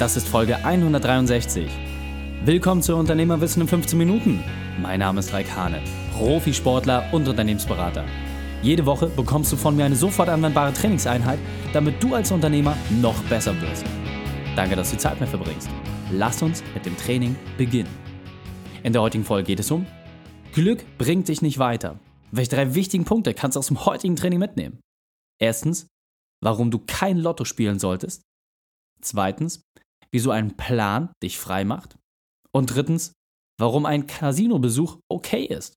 Das ist Folge 163. Willkommen zu Unternehmerwissen in 15 Minuten. Mein Name ist Raik Hane, Profisportler und Unternehmensberater. Jede Woche bekommst du von mir eine sofort anwendbare Trainingseinheit, damit du als Unternehmer noch besser wirst. Danke, dass du Zeit mit verbringst. Lass uns mit dem Training beginnen. In der heutigen Folge geht es um Glück bringt dich nicht weiter. Welche drei wichtigen Punkte kannst du aus dem heutigen Training mitnehmen? Erstens, warum du kein Lotto spielen solltest. Zweitens, wieso ein Plan dich frei macht. Und drittens, warum ein Casino-Besuch okay ist.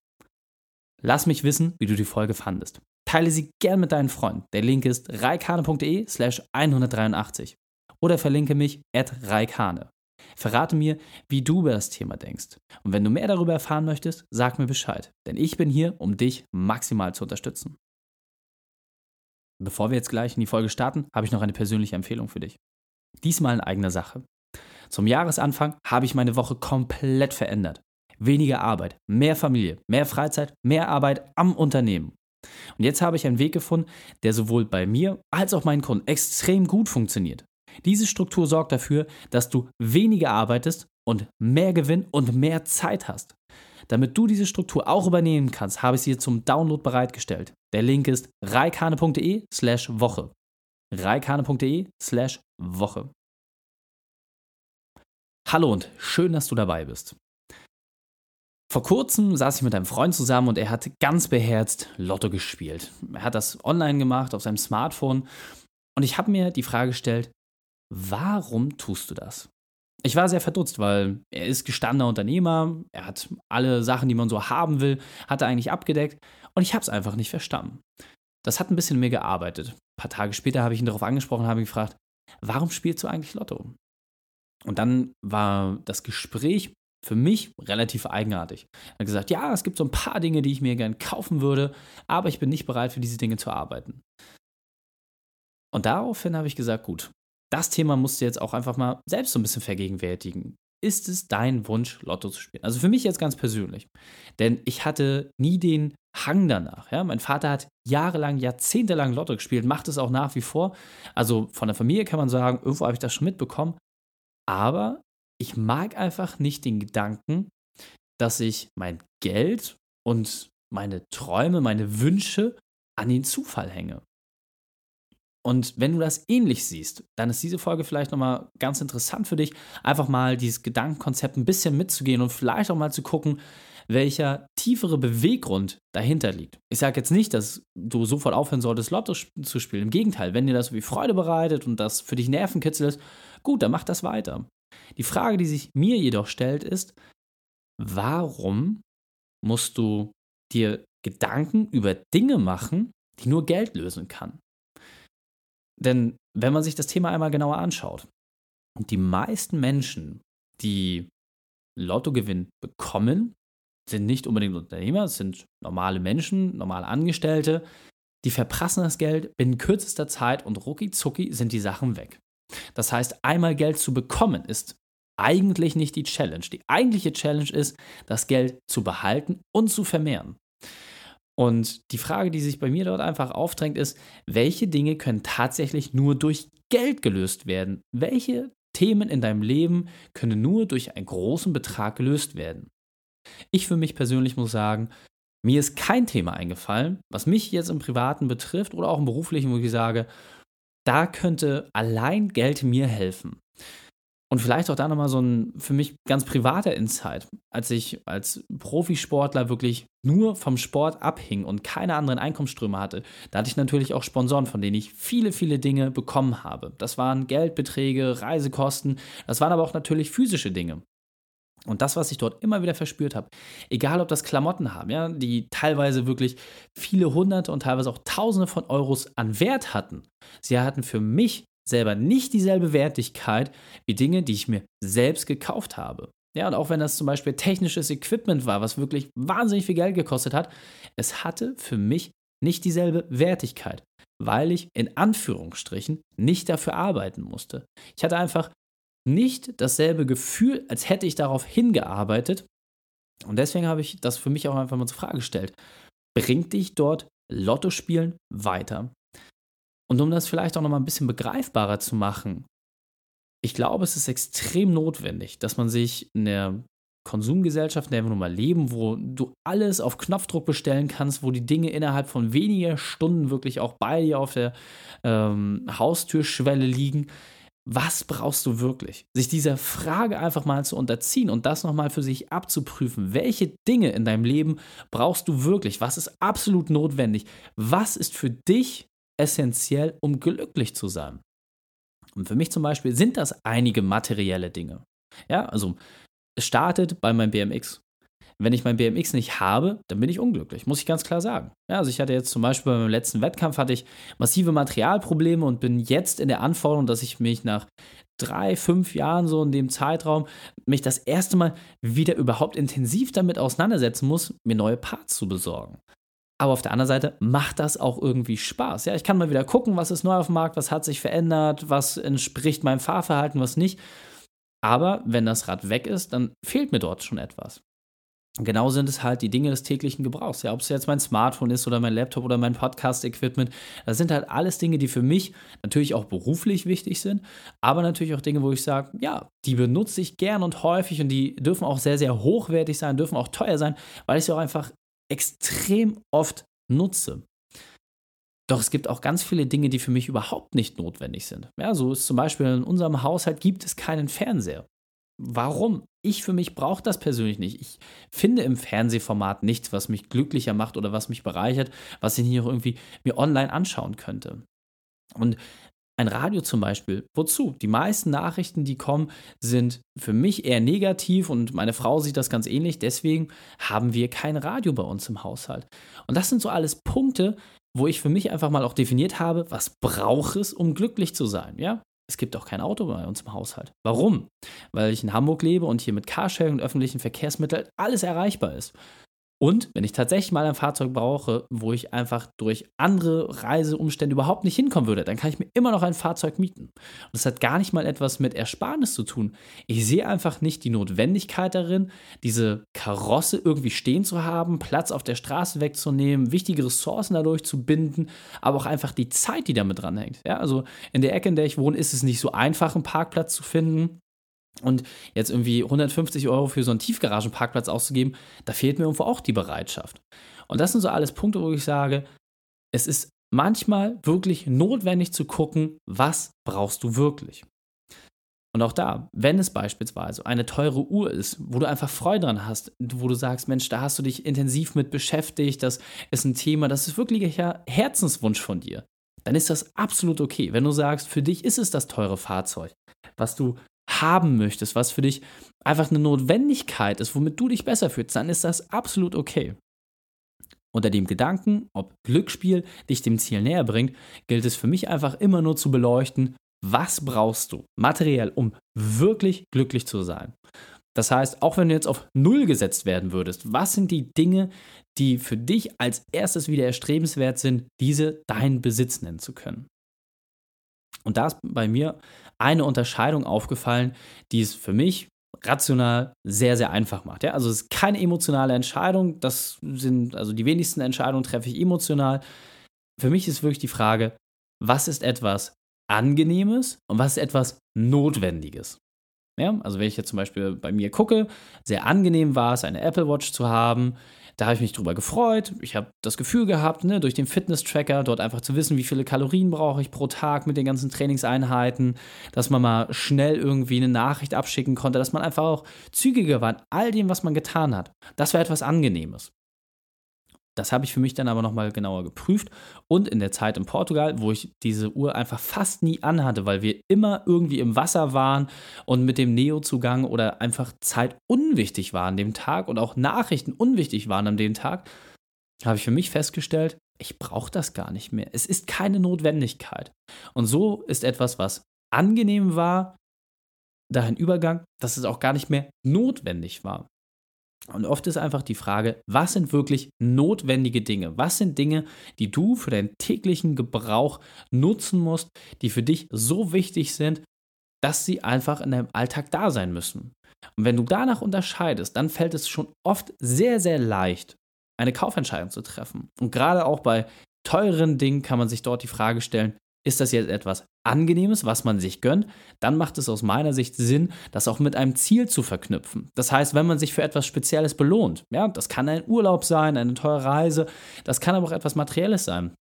Lass mich wissen, wie du die Folge fandest. Teile sie gern mit deinen Freunden. Der Link ist reikane.de slash 183 oder verlinke mich at reikane. Verrate mir, wie du über das Thema denkst. Und wenn du mehr darüber erfahren möchtest, sag mir Bescheid, denn ich bin hier, um dich maximal zu unterstützen. Bevor wir jetzt gleich in die Folge starten, habe ich noch eine persönliche Empfehlung für dich. Diesmal in eigener Sache. Zum Jahresanfang habe ich meine Woche komplett verändert. Weniger Arbeit, mehr Familie, mehr Freizeit, mehr Arbeit am Unternehmen. Und jetzt habe ich einen Weg gefunden, der sowohl bei mir als auch meinen Kunden extrem gut funktioniert. Diese Struktur sorgt dafür, dass du weniger arbeitest und mehr Gewinn und mehr Zeit hast. Damit du diese Struktur auch übernehmen kannst, habe ich sie zum Download bereitgestellt. Der Link ist reikane.de slash Woche. reikane.de slash Woche. Hallo und schön, dass du dabei bist. Vor kurzem saß ich mit einem Freund zusammen und er hat ganz beherzt Lotto gespielt. Er hat das online gemacht auf seinem Smartphone und ich habe mir die Frage gestellt, warum tust du das? Ich war sehr verdutzt, weil er ist gestandener Unternehmer, er hat alle Sachen, die man so haben will, hat er eigentlich abgedeckt und ich habe es einfach nicht verstanden. Das hat ein bisschen mehr gearbeitet. Ein paar Tage später habe ich ihn darauf angesprochen, habe ihn gefragt, warum spielst du eigentlich Lotto? Und dann war das Gespräch für mich relativ eigenartig. Er hat gesagt, ja, es gibt so ein paar Dinge, die ich mir gern kaufen würde, aber ich bin nicht bereit, für diese Dinge zu arbeiten. Und daraufhin habe ich gesagt, gut, das Thema musst du jetzt auch einfach mal selbst so ein bisschen vergegenwärtigen. Ist es dein Wunsch, Lotto zu spielen? Also für mich jetzt ganz persönlich. Denn ich hatte nie den Hang danach. Ja? Mein Vater hat jahrelang, jahrzehntelang Lotto gespielt, macht es auch nach wie vor. Also von der Familie kann man sagen, irgendwo habe ich das schon mitbekommen. Aber ich mag einfach nicht den Gedanken, dass ich mein Geld und meine Träume, meine Wünsche an den Zufall hänge. Und wenn du das ähnlich siehst, dann ist diese Folge vielleicht nochmal ganz interessant für dich, einfach mal dieses Gedankenkonzept ein bisschen mitzugehen und vielleicht auch mal zu gucken, welcher tiefere Beweggrund dahinter liegt. Ich sage jetzt nicht, dass du sofort aufhören solltest, Lotto zu spielen. Im Gegenteil, wenn dir das wie Freude bereitet und das für dich Nervenkitzel ist, gut, dann mach das weiter. Die Frage, die sich mir jedoch stellt, ist, warum musst du dir Gedanken über Dinge machen, die nur Geld lösen kann? Denn wenn man sich das Thema einmal genauer anschaut, die meisten Menschen, die Lottogewinn bekommen, sind nicht unbedingt Unternehmer, es sind normale Menschen, normale Angestellte, die verprassen das Geld binnen kürzester Zeit und rucki zucki sind die Sachen weg. Das heißt, einmal Geld zu bekommen ist eigentlich nicht die Challenge. Die eigentliche Challenge ist, das Geld zu behalten und zu vermehren. Und die Frage, die sich bei mir dort einfach aufdrängt, ist, welche Dinge können tatsächlich nur durch Geld gelöst werden? Welche Themen in deinem Leben können nur durch einen großen Betrag gelöst werden? Ich für mich persönlich muss sagen, mir ist kein Thema eingefallen, was mich jetzt im Privaten betrifft oder auch im Beruflichen, wo ich sage, da könnte allein Geld mir helfen. Und vielleicht auch da nochmal so ein für mich ganz privater Insight, als ich als Profisportler wirklich nur vom Sport abhing und keine anderen Einkommensströme hatte, da hatte ich natürlich auch Sponsoren, von denen ich viele, viele Dinge bekommen habe. Das waren Geldbeträge, Reisekosten, das waren aber auch natürlich physische Dinge. Und das, was ich dort immer wieder verspürt habe, egal ob das Klamotten haben, ja, die teilweise wirklich viele hunderte und teilweise auch tausende von Euros an Wert hatten, sie hatten für mich selber nicht dieselbe Wertigkeit wie Dinge, die ich mir selbst gekauft habe. Ja, und auch wenn das zum Beispiel technisches Equipment war, was wirklich wahnsinnig viel Geld gekostet hat, es hatte für mich nicht dieselbe Wertigkeit, weil ich in Anführungsstrichen nicht dafür arbeiten musste. Ich hatte einfach nicht dasselbe Gefühl, als hätte ich darauf hingearbeitet. Und deswegen habe ich das für mich auch einfach mal zur Frage gestellt. Bringt dich dort Lotto spielen weiter? Und um das vielleicht auch noch mal ein bisschen begreifbarer zu machen, ich glaube, es ist extrem notwendig, dass man sich in der Konsumgesellschaft, in der wir nun mal leben, wo du alles auf Knopfdruck bestellen kannst, wo die Dinge innerhalb von weniger Stunden wirklich auch bei dir auf der ähm, Haustürschwelle liegen. Was brauchst du wirklich? Sich dieser Frage einfach mal zu unterziehen und das nochmal für sich abzuprüfen. Welche Dinge in deinem Leben brauchst du wirklich? Was ist absolut notwendig? Was ist für dich essentiell, um glücklich zu sein? Und für mich zum Beispiel sind das einige materielle Dinge. Ja, also es startet bei meinem BMX. Wenn ich mein BMX nicht habe, dann bin ich unglücklich, muss ich ganz klar sagen. Ja, also ich hatte jetzt zum Beispiel bei meinem letzten Wettkampf hatte ich massive Materialprobleme und bin jetzt in der Anforderung, dass ich mich nach drei, fünf Jahren so in dem Zeitraum mich das erste Mal wieder überhaupt intensiv damit auseinandersetzen muss, mir neue Parts zu besorgen. Aber auf der anderen Seite macht das auch irgendwie Spaß. Ja, ich kann mal wieder gucken, was ist neu auf dem Markt, was hat sich verändert, was entspricht meinem Fahrverhalten, was nicht. Aber wenn das Rad weg ist, dann fehlt mir dort schon etwas. Genau sind es halt die Dinge des täglichen Gebrauchs. Ja, ob es jetzt mein Smartphone ist oder mein Laptop oder mein Podcast-Equipment, das sind halt alles Dinge, die für mich natürlich auch beruflich wichtig sind, aber natürlich auch Dinge, wo ich sage, ja, die benutze ich gern und häufig und die dürfen auch sehr, sehr hochwertig sein, dürfen auch teuer sein, weil ich sie auch einfach extrem oft nutze. Doch es gibt auch ganz viele Dinge, die für mich überhaupt nicht notwendig sind. Ja, so ist zum Beispiel in unserem Haushalt gibt es keinen Fernseher. Warum? Ich für mich brauche das persönlich nicht. Ich finde im Fernsehformat nichts, was mich glücklicher macht oder was mich bereichert, was ich nicht auch irgendwie mir online anschauen könnte. Und ein Radio zum Beispiel, wozu? Die meisten Nachrichten, die kommen, sind für mich eher negativ und meine Frau sieht das ganz ähnlich. Deswegen haben wir kein Radio bei uns im Haushalt. Und das sind so alles Punkte, wo ich für mich einfach mal auch definiert habe, was braucht es, um glücklich zu sein, ja? Es gibt auch kein Auto bei uns im Haushalt. Warum? Weil ich in Hamburg lebe und hier mit Carsharing und öffentlichen Verkehrsmitteln alles erreichbar ist. Und wenn ich tatsächlich mal ein Fahrzeug brauche, wo ich einfach durch andere Reiseumstände überhaupt nicht hinkommen würde, dann kann ich mir immer noch ein Fahrzeug mieten. Und das hat gar nicht mal etwas mit Ersparnis zu tun. Ich sehe einfach nicht die Notwendigkeit darin, diese Karosse irgendwie stehen zu haben, Platz auf der Straße wegzunehmen, wichtige Ressourcen dadurch zu binden, aber auch einfach die Zeit, die damit dranhängt. Ja, also in der Ecke, in der ich wohne, ist es nicht so einfach, einen Parkplatz zu finden. Und jetzt irgendwie 150 Euro für so einen Tiefgaragenparkplatz auszugeben, da fehlt mir irgendwo auch die Bereitschaft. Und das sind so alles Punkte, wo ich sage, es ist manchmal wirklich notwendig zu gucken, was brauchst du wirklich. Und auch da, wenn es beispielsweise eine teure Uhr ist, wo du einfach Freude dran hast, wo du sagst, Mensch, da hast du dich intensiv mit beschäftigt, das ist ein Thema, das ist wirklich ein Herzenswunsch von dir, dann ist das absolut okay. Wenn du sagst, für dich ist es das teure Fahrzeug, was du haben möchtest, was für dich einfach eine Notwendigkeit ist, womit du dich besser fühlst, dann ist das absolut okay. Unter dem Gedanken, ob Glücksspiel dich dem Ziel näher bringt, gilt es für mich einfach immer nur zu beleuchten, was brauchst du materiell, um wirklich glücklich zu sein. Das heißt, auch wenn du jetzt auf Null gesetzt werden würdest, was sind die Dinge, die für dich als erstes wieder erstrebenswert sind, diese dein Besitz nennen zu können? Und da ist bei mir eine Unterscheidung aufgefallen, die es für mich rational sehr, sehr einfach macht. Ja? Also es ist keine emotionale Entscheidung. Das sind, also die wenigsten Entscheidungen treffe ich emotional. Für mich ist wirklich die Frage, was ist etwas Angenehmes und was ist etwas Notwendiges? Ja, also wenn ich jetzt zum Beispiel bei mir gucke, sehr angenehm war es, eine Apple Watch zu haben. Da habe ich mich drüber gefreut. Ich habe das Gefühl gehabt, ne, durch den Fitness-Tracker dort einfach zu wissen, wie viele Kalorien brauche ich pro Tag mit den ganzen Trainingseinheiten, dass man mal schnell irgendwie eine Nachricht abschicken konnte, dass man einfach auch zügiger war in all dem, was man getan hat. Das war etwas Angenehmes. Das habe ich für mich dann aber nochmal genauer geprüft. Und in der Zeit in Portugal, wo ich diese Uhr einfach fast nie anhatte, weil wir immer irgendwie im Wasser waren und mit dem Neo-Zugang oder einfach Zeit unwichtig war an dem Tag und auch Nachrichten unwichtig waren an dem Tag, habe ich für mich festgestellt, ich brauche das gar nicht mehr. Es ist keine Notwendigkeit. Und so ist etwas, was angenehm war, dahin Übergang, dass es auch gar nicht mehr notwendig war. Und oft ist einfach die Frage, was sind wirklich notwendige Dinge? Was sind Dinge, die du für deinen täglichen Gebrauch nutzen musst, die für dich so wichtig sind, dass sie einfach in deinem Alltag da sein müssen? Und wenn du danach unterscheidest, dann fällt es schon oft sehr, sehr leicht, eine Kaufentscheidung zu treffen. Und gerade auch bei teuren Dingen kann man sich dort die Frage stellen, ist das jetzt etwas Angenehmes, was man sich gönnt, dann macht es aus meiner Sicht Sinn, das auch mit einem Ziel zu verknüpfen. Das heißt, wenn man sich für etwas Spezielles belohnt, ja, das kann ein Urlaub sein, eine teure Reise, das kann aber auch etwas Materielles sein.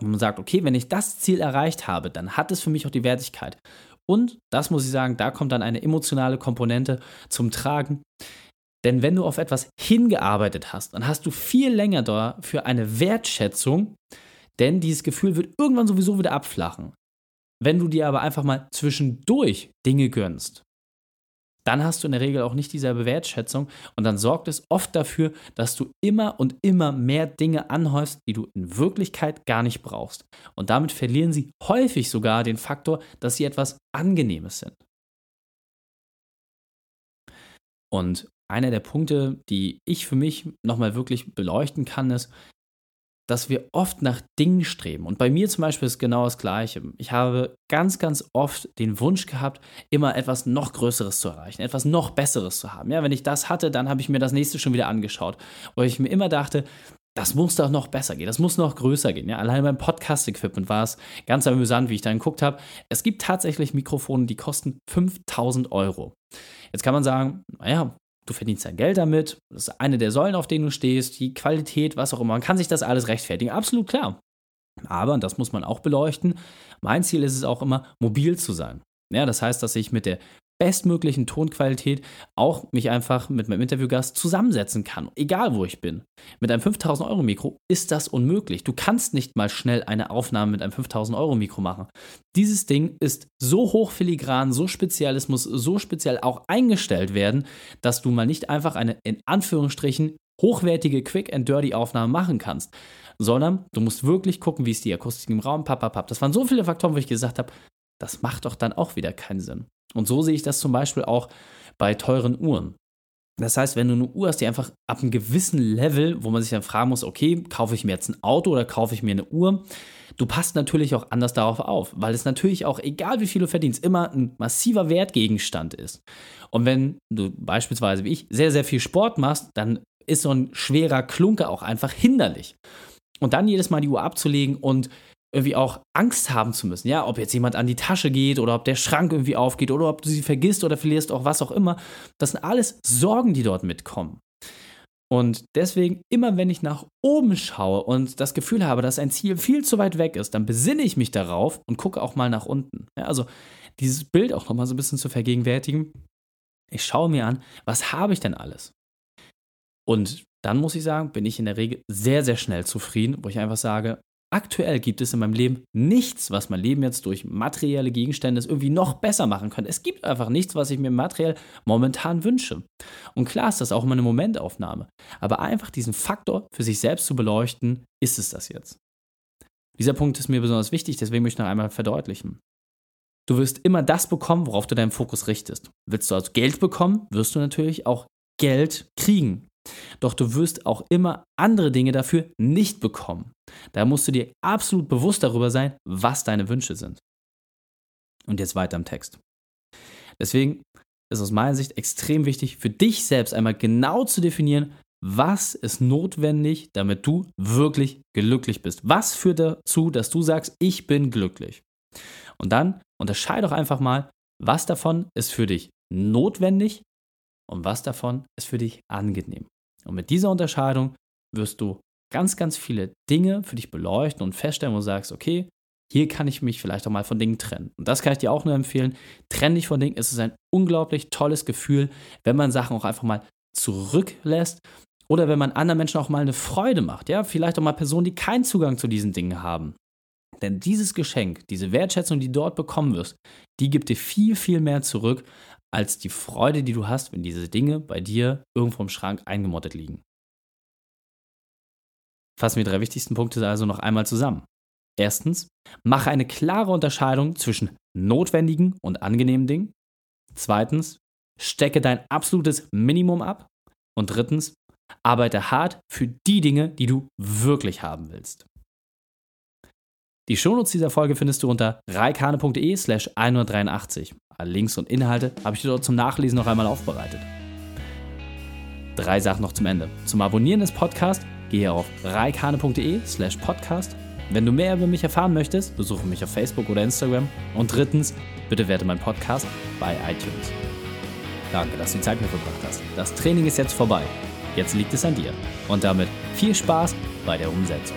Und man sagt, okay, wenn ich das Ziel erreicht habe, dann hat es für mich auch die Wertigkeit. Und das muss ich sagen, da kommt dann eine emotionale Komponente zum Tragen. Denn wenn du auf etwas hingearbeitet hast, dann hast du viel länger dafür eine Wertschätzung, denn dieses Gefühl wird irgendwann sowieso wieder abflachen. Wenn du dir aber einfach mal zwischendurch Dinge gönnst, dann hast du in der Regel auch nicht dieselbe Wertschätzung und dann sorgt es oft dafür, dass du immer und immer mehr Dinge anhäufst, die du in Wirklichkeit gar nicht brauchst. Und damit verlieren sie häufig sogar den Faktor, dass sie etwas Angenehmes sind. Und einer der Punkte, die ich für mich nochmal wirklich beleuchten kann, ist, dass wir oft nach Dingen streben. Und bei mir zum Beispiel ist genau das Gleiche. Ich habe ganz, ganz oft den Wunsch gehabt, immer etwas noch Größeres zu erreichen, etwas noch Besseres zu haben. Ja, wenn ich das hatte, dann habe ich mir das nächste schon wieder angeschaut. Weil ich mir immer dachte, das muss doch noch besser gehen, das muss noch größer gehen. Ja, allein beim Podcast-Equipment war es ganz amüsant, wie ich dann geguckt habe. Es gibt tatsächlich Mikrofone, die kosten 5000 Euro. Jetzt kann man sagen, naja, du verdienst dein Geld damit, das ist eine der Säulen, auf denen du stehst, die Qualität, was auch immer. Man kann sich das alles rechtfertigen, absolut klar. Aber, und das muss man auch beleuchten, mein Ziel ist es auch immer, mobil zu sein. Ja, das heißt, dass ich mit der bestmöglichen Tonqualität auch mich einfach mit meinem Interviewgast zusammensetzen kann, egal wo ich bin. Mit einem 5000 Euro Mikro ist das unmöglich. Du kannst nicht mal schnell eine Aufnahme mit einem 5000 Euro Mikro machen. Dieses Ding ist so hochfiligran, so speziell, es muss so speziell auch eingestellt werden, dass du mal nicht einfach eine in Anführungsstrichen hochwertige Quick and Dirty Aufnahme machen kannst, sondern du musst wirklich gucken, wie ist die Akustik im Raum, papapap. Das waren so viele Faktoren, wo ich gesagt habe, das macht doch dann auch wieder keinen Sinn. Und so sehe ich das zum Beispiel auch bei teuren Uhren. Das heißt, wenn du eine Uhr hast, die einfach ab einem gewissen Level, wo man sich dann fragen muss, okay, kaufe ich mir jetzt ein Auto oder kaufe ich mir eine Uhr, du passt natürlich auch anders darauf auf, weil es natürlich auch, egal wie viel du verdienst, immer ein massiver Wertgegenstand ist. Und wenn du beispielsweise wie ich sehr, sehr viel Sport machst, dann ist so ein schwerer Klunker auch einfach hinderlich. Und dann jedes Mal die Uhr abzulegen und irgendwie auch Angst haben zu müssen. Ja, ob jetzt jemand an die Tasche geht oder ob der Schrank irgendwie aufgeht oder ob du sie vergisst oder verlierst, auch was auch immer. Das sind alles Sorgen, die dort mitkommen. Und deswegen, immer wenn ich nach oben schaue und das Gefühl habe, dass ein Ziel viel zu weit weg ist, dann besinne ich mich darauf und gucke auch mal nach unten. Ja, also dieses Bild auch nochmal so ein bisschen zu vergegenwärtigen. Ich schaue mir an, was habe ich denn alles? Und dann muss ich sagen, bin ich in der Regel sehr, sehr schnell zufrieden, wo ich einfach sage, Aktuell gibt es in meinem Leben nichts, was mein Leben jetzt durch materielle Gegenstände irgendwie noch besser machen könnte. Es gibt einfach nichts, was ich mir materiell momentan wünsche. Und klar ist das auch immer eine Momentaufnahme. Aber einfach diesen Faktor für sich selbst zu beleuchten, ist es das jetzt. Dieser Punkt ist mir besonders wichtig, deswegen möchte ich noch einmal verdeutlichen. Du wirst immer das bekommen, worauf du deinen Fokus richtest. Willst du also Geld bekommen, wirst du natürlich auch Geld kriegen. Doch du wirst auch immer andere Dinge dafür nicht bekommen. Da musst du dir absolut bewusst darüber sein, was deine Wünsche sind. Und jetzt weiter im Text. Deswegen ist aus meiner Sicht extrem wichtig, für dich selbst einmal genau zu definieren, was ist notwendig, damit du wirklich glücklich bist. Was führt dazu, dass du sagst, ich bin glücklich? Und dann unterscheide doch einfach mal, was davon ist für dich notwendig und was davon ist für dich angenehm. Und mit dieser Unterscheidung wirst du ganz, ganz viele Dinge für dich beleuchten und feststellen, wo du sagst, okay, hier kann ich mich vielleicht auch mal von Dingen trennen. Und das kann ich dir auch nur empfehlen. Trenn dich von Dingen. Es ist ein unglaublich tolles Gefühl, wenn man Sachen auch einfach mal zurücklässt oder wenn man anderen Menschen auch mal eine Freude macht. Ja, vielleicht auch mal Personen, die keinen Zugang zu diesen Dingen haben. Denn dieses Geschenk, diese Wertschätzung, die du dort bekommen wirst, die gibt dir viel, viel mehr zurück, als die Freude, die du hast, wenn diese Dinge bei dir irgendwo im Schrank eingemottet liegen. Fassen wir drei wichtigsten Punkte also noch einmal zusammen. Erstens, mache eine klare Unterscheidung zwischen notwendigen und angenehmen Dingen. Zweitens, stecke dein absolutes Minimum ab. Und drittens, arbeite hart für die Dinge, die du wirklich haben willst. Die Shownotes dieser Folge findest du unter reikane.de slash 183. Alle Links und Inhalte habe ich dir dort zum Nachlesen noch einmal aufbereitet. Drei Sachen noch zum Ende. Zum Abonnieren des Podcasts gehe auf reikane.de slash podcast Wenn du mehr über mich erfahren möchtest, besuche mich auf Facebook oder Instagram. Und drittens, bitte werte meinen Podcast bei iTunes. Danke, dass du die Zeit mit mir verbracht hast. Das Training ist jetzt vorbei. Jetzt liegt es an dir. Und damit viel Spaß bei der Umsetzung.